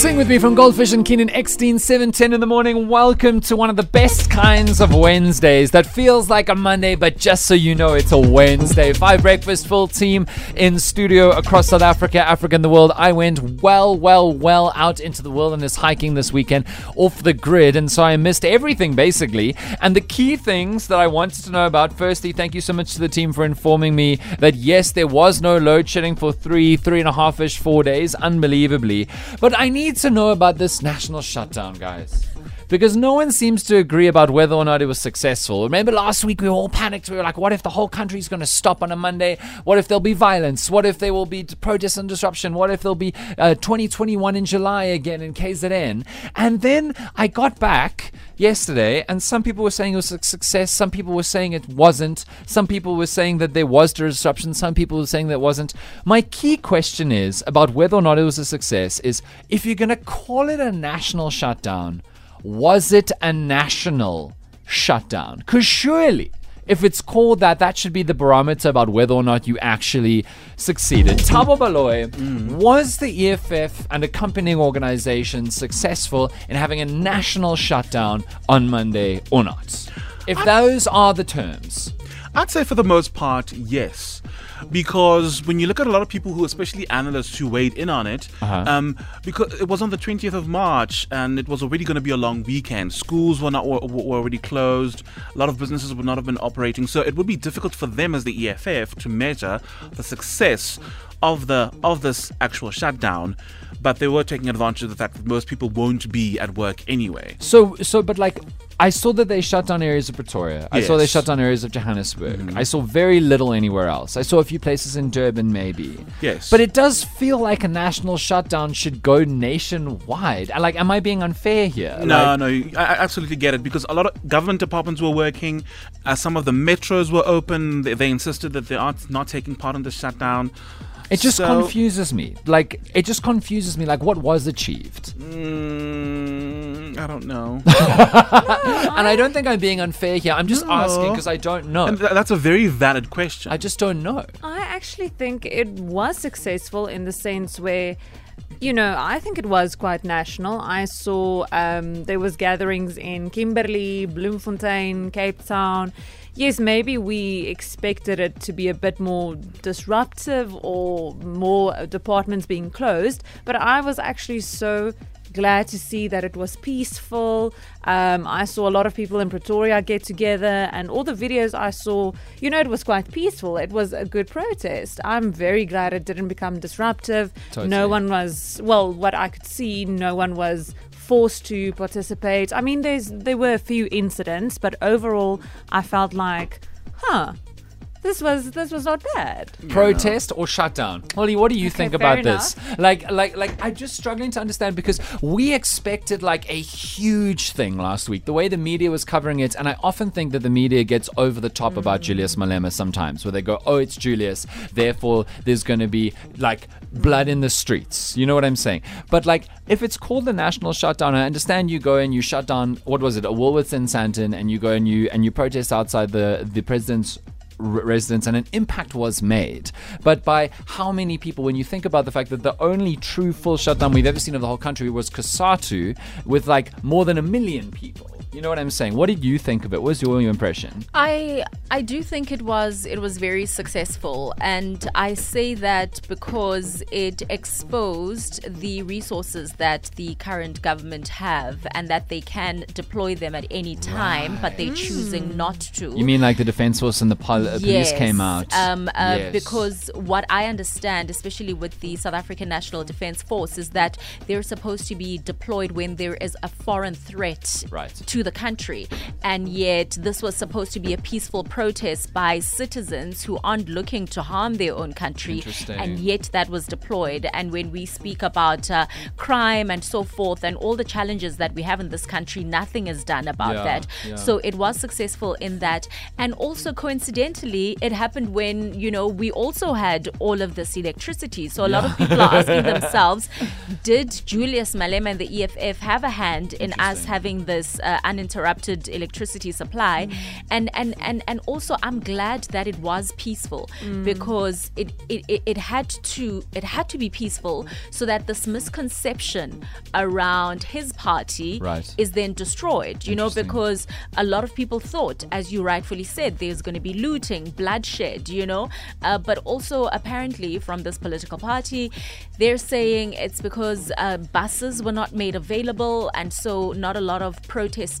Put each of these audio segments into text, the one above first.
Sing with me from Goldfish and Keenan Eckstein, 7.10 in the morning. Welcome to one of the best kinds of Wednesdays that feels like a Monday, but just so you know, it's a Wednesday. Five Breakfast, full team in studio across South Africa, Africa, and the world. I went well, well, well out into the wilderness hiking this weekend off the grid, and so I missed everything basically. And the key things that I wanted to know about firstly, thank you so much to the team for informing me that yes, there was no load shedding for three, three and a half ish, four days, unbelievably. But I need to know about this national shutdown, guys. Because no one seems to agree about whether or not it was successful. Remember last week we were all panicked. We were like, what if the whole country is going to stop on a Monday? What if there'll be violence? What if there will be protests and disruption? What if there'll be uh, 2021 in July again in KZN? And then I got back yesterday, and some people were saying it was a success. Some people were saying it wasn't. Some people were saying that there was disruption. Some people were saying that wasn't. My key question is about whether or not it was a success is if you're going to call it a national shutdown, was it a national shutdown? Because surely, if it's called that, that should be the barometer about whether or not you actually succeeded. Tabo Baloy, mm. was the EFF and accompanying organization successful in having a national shutdown on Monday or not? If those are the terms, I'd say for the most part, yes. Because when you look at a lot of people who, especially analysts who weighed in on it, Uh-huh. um, because it was on the 20th of March and it was already going to be a long weekend. Schools were not were, were already closed. A lot of businesses would not have been operating. So it would be difficult for them as the EFF to measure the success of the of this actual shutdown. But they were taking advantage of the fact that most people won't be at work anyway. So, so, but like, I saw that they shut down areas of Pretoria. I saw they Mm-hmm. shut down areas of Johannesburg. I saw very little anywhere else. I saw a few places in Durban, maybe. Yes. But it does feel like a national shutdown should go nationwide. Like, am I being unfair here? No, Like, no, I I absolutely get it because a lot of government departments were working. Uh, some of the metros were open. They, they insisted that they are not taking part in the shutdown. It just So- confuses me. Like, it just confuses me. Like, what was achieved? Mm, I don't know. And I don't think I'm being unfair here. I'm just asking because I don't know. and th- that's a very valid question. I just don't know. I actually think it was successful in the sense where, you know, I think it was quite national. I saw um, there was gatherings in Kimberley, Bloemfontein, Cape Town. Yes, maybe we expected it to be a bit more disruptive or more departments being closed, but I was actually so glad to see that it was peaceful. Um, I saw a lot of people in Pretoria get together, and all the videos I saw, you know, it was quite peaceful. It was a good protest. I'm very glad it didn't become disruptive. Totally. No one was, well, what I could see, no one was forced to participate. I mean, there's there were a few incidents, but overall, I felt like, huh. This was this was not bad. protest or shutdown Holly what do you think fair about this? like like like i'm just struggling to understand because we expected like a huge thing last week the way the media was covering it and i often think that the media gets over the top about mm. julius malema sometimes where they go oh it's julius therefore there's going to be like blood in the streets. You know what i'm saying? But like if it's called the national shutdown i understand you go and you shut down what was it a woolworths in sandton and you go and you and you protest outside the the president's residence and an impact was made. But by how many people, when you think about the fact that the only true full shutdown we've ever seen of the whole country was Cosatu with like more than a million people. You know what I'm saying? What did you think of it? What was your impression? I I do think it was it was very successful and I say that because it exposed the resources that the current government have and that they can deploy them at any time but they're choosing not to. You mean like the defense force and the pol- uh, police came out? Um, uh, Yes. Because what I understand, especially with the South African National Defence Force, is that they're supposed to be deployed when there is a foreign threat Right. to the country. And yet, this was supposed to be a peaceful protest by citizens who aren't looking to harm their own country. And yet, that was deployed. And when we speak about uh, crime and so forth and all the challenges that we have in this country, nothing is done about Yeah, that. yeah. So it was successful in that. And also, coincidentally, it happened when, you know, we also had all of this electricity. So a lot of people are asking themselves, did Julius Malema and the EFF have a hand in us having this uh, uninterrupted electricity supply, and and and and also I'm glad that it was peaceful because it, it it it had to it had to be peaceful so that this misconception around his party Right. is then destroyed. You know, because a lot of people thought, as you rightfully said, there's going to be looting, bloodshed. You know, uh, but also apparently from this political party, they're saying it's because uh, buses were not made available, and so not a lot of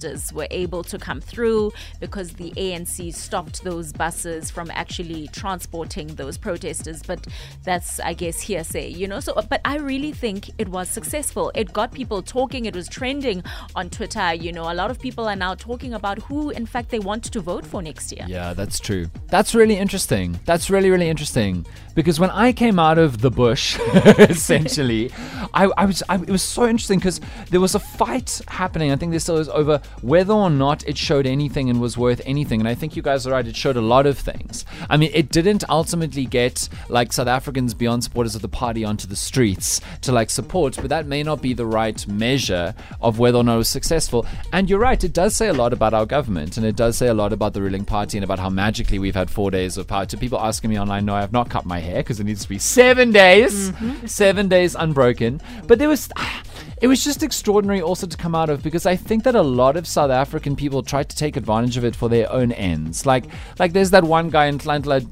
protesters were able to come through because the ANC stopped those buses from actually transporting those protesters. But that's, I guess, hearsay. You know, so but I really think it was successful. It got people talking. It was trending on Twitter. You know, a lot of people are now talking about who, in fact, they want to vote for next year. Yeah, that's true. That's really interesting. That's really, really interesting. Because when I came out of the bush, essentially, I, I was I, it was so interesting because there was a fight happening. I think there still is over whether or not it showed anything and was worth anything. And I think you guys are right. It showed a lot of things. I mean, it didn't ultimately get like South Africans beyond supporters of the party onto the streets to like support, but that may not be the right measure of whether or not it was successful. And you're right. It does say a lot about our government, and it does say a lot about the ruling party and about how magically we've had four days of power. To people asking me online, no, I have not cut my hair because it needs to be seven days, mm-hmm. seven days unbroken. But there was. It was just extraordinary also to come out of because I think that a lot of South African people tried to take advantage of it for their own ends. Like like there's that one guy in Nhlanhla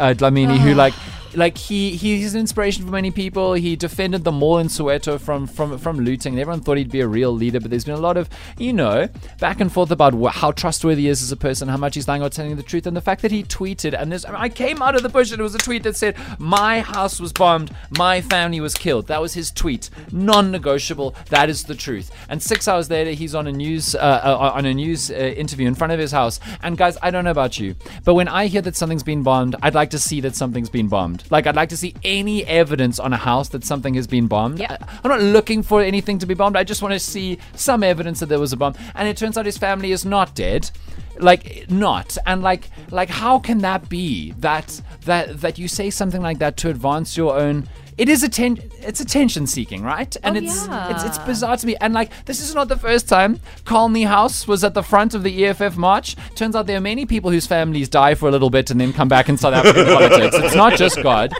uh, Dlamini who like like he he's an inspiration for many people. He defended the mall in Soweto from from from looting. Everyone thought he'd be a real leader, but there's been a lot of you know back and forth about wh- how trustworthy he is as a person, how much he's lying or telling the truth, and the fact that he tweeted and this. I, mean, I came out of the bush and it was a tweet that said, "My house was bombed, my family was killed." That was his tweet, non-negotiable. That is the truth. And six hours later, he's on a news uh, uh, on a news uh, interview in front of his house. And guys, I don't know about you, but when I hear that something's been bombed, I'd like to see that something's been bombed. Like I'd like to see any evidence on a house that something has been bombed. Yeah. I- I'm not looking for anything to be bombed. I just want to see some evidence that there was a bomb. And it turns out his family is not dead. Like not. And like like how can that be? That that that you say something like that to advance your own it is atten- it's attention seeking, right? And Oh, it's, yeah. it's it's bizarre to me. And like this is not the first time Colney House was at the front of the EFF march. Turns out there are many people whose families die for a little bit and then come back in South African politics. It's not just God.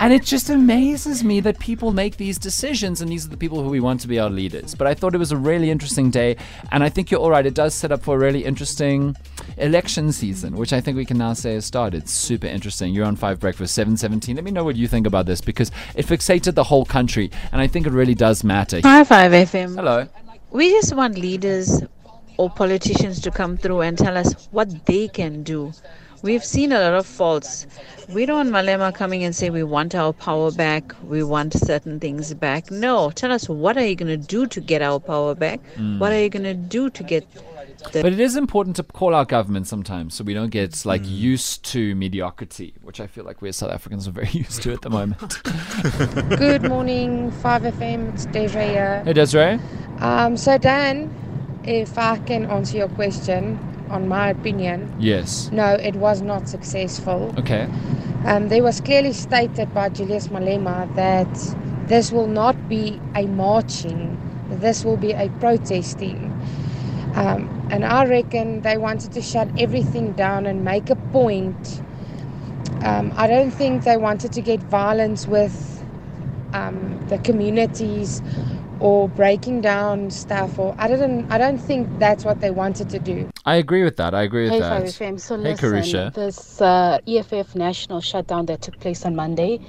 And it just amazes me that people make these decisions and these are the people who we want to be our leaders. But I thought it was a really interesting day and I think you're all right. It does set up for a really interesting election season, which I think we can now say has started. Super interesting. You're on 5 Breakfast 717. Let me know what you think about this because it fixated the whole country and I think it really does matter. Hi, 5FM. Hello. We just want leaders or politicians to come through and tell us what they can do. We've seen a lot of faults. We don't want Malema coming and say we want our power back, we want certain things back. No, tell us what are you going to do to get our power back? Hmm. What are you going to do to get But it is important to call out government sometimes so we don't get like used to mediocrity, which I feel like we as South Africans are very used to at the moment. Good morning, 5FM. It's Desiree here. hey, Desiree. Um, so, Dan, if I can answer your question, on my opinion, Yes. no, it was not successful. Okay. Um, there was clearly stated by Julius Malema that this will not be a marching, this will be a protesting. Um, and I reckon they wanted to shut everything down and make a point. Um, I don't think they wanted to get violence with um, the communities or breaking down stuff or I don't I don't think that's what they wanted to do. I agree with that. I agree with Hey, that. 5FM. So Hey, listen, Karusha. this uh, EFF national shutdown that took place on Monday,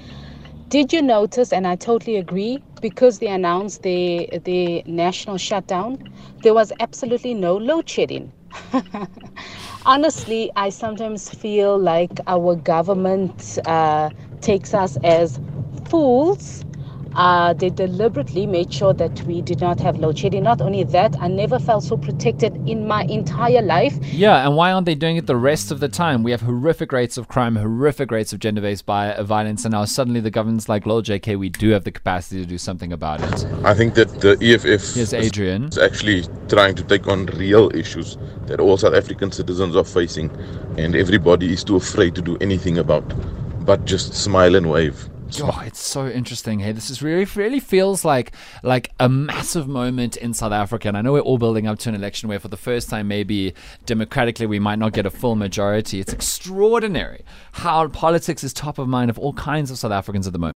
did you notice, and I totally agree, because they announced the, the national shutdown, there was absolutely no load shedding. Honestly, I sometimes feel like our government uh, takes us as fools. Uh, they deliberately made sure that we did not have load shedding. Not only that, I never felt so protected in my entire life. Yeah, and why aren't they doing it the rest of the time? We have horrific rates of crime, horrific rates of gender-based violence, and now suddenly the government's like, "Lol, JK, we do have the capacity to do something about it." I think that the EFF Here's Adrian. is actually trying to take on real issues that all South African citizens are facing, and everybody is too afraid to do anything about, but just smile and wave. Oh, it's so interesting. Hey, this is really really feels like like a massive moment in South Africa. And I know we're all building up to an election where for the first time maybe democratically we might not get a full majority. It's extraordinary how politics is top of mind of all kinds of South Africans at the moment.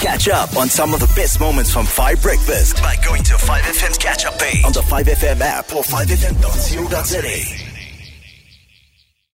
Catch up on some of the best moments from 5 Breakfast by going to 5FM's catch up page on the 5FM app or 5FM.co.za.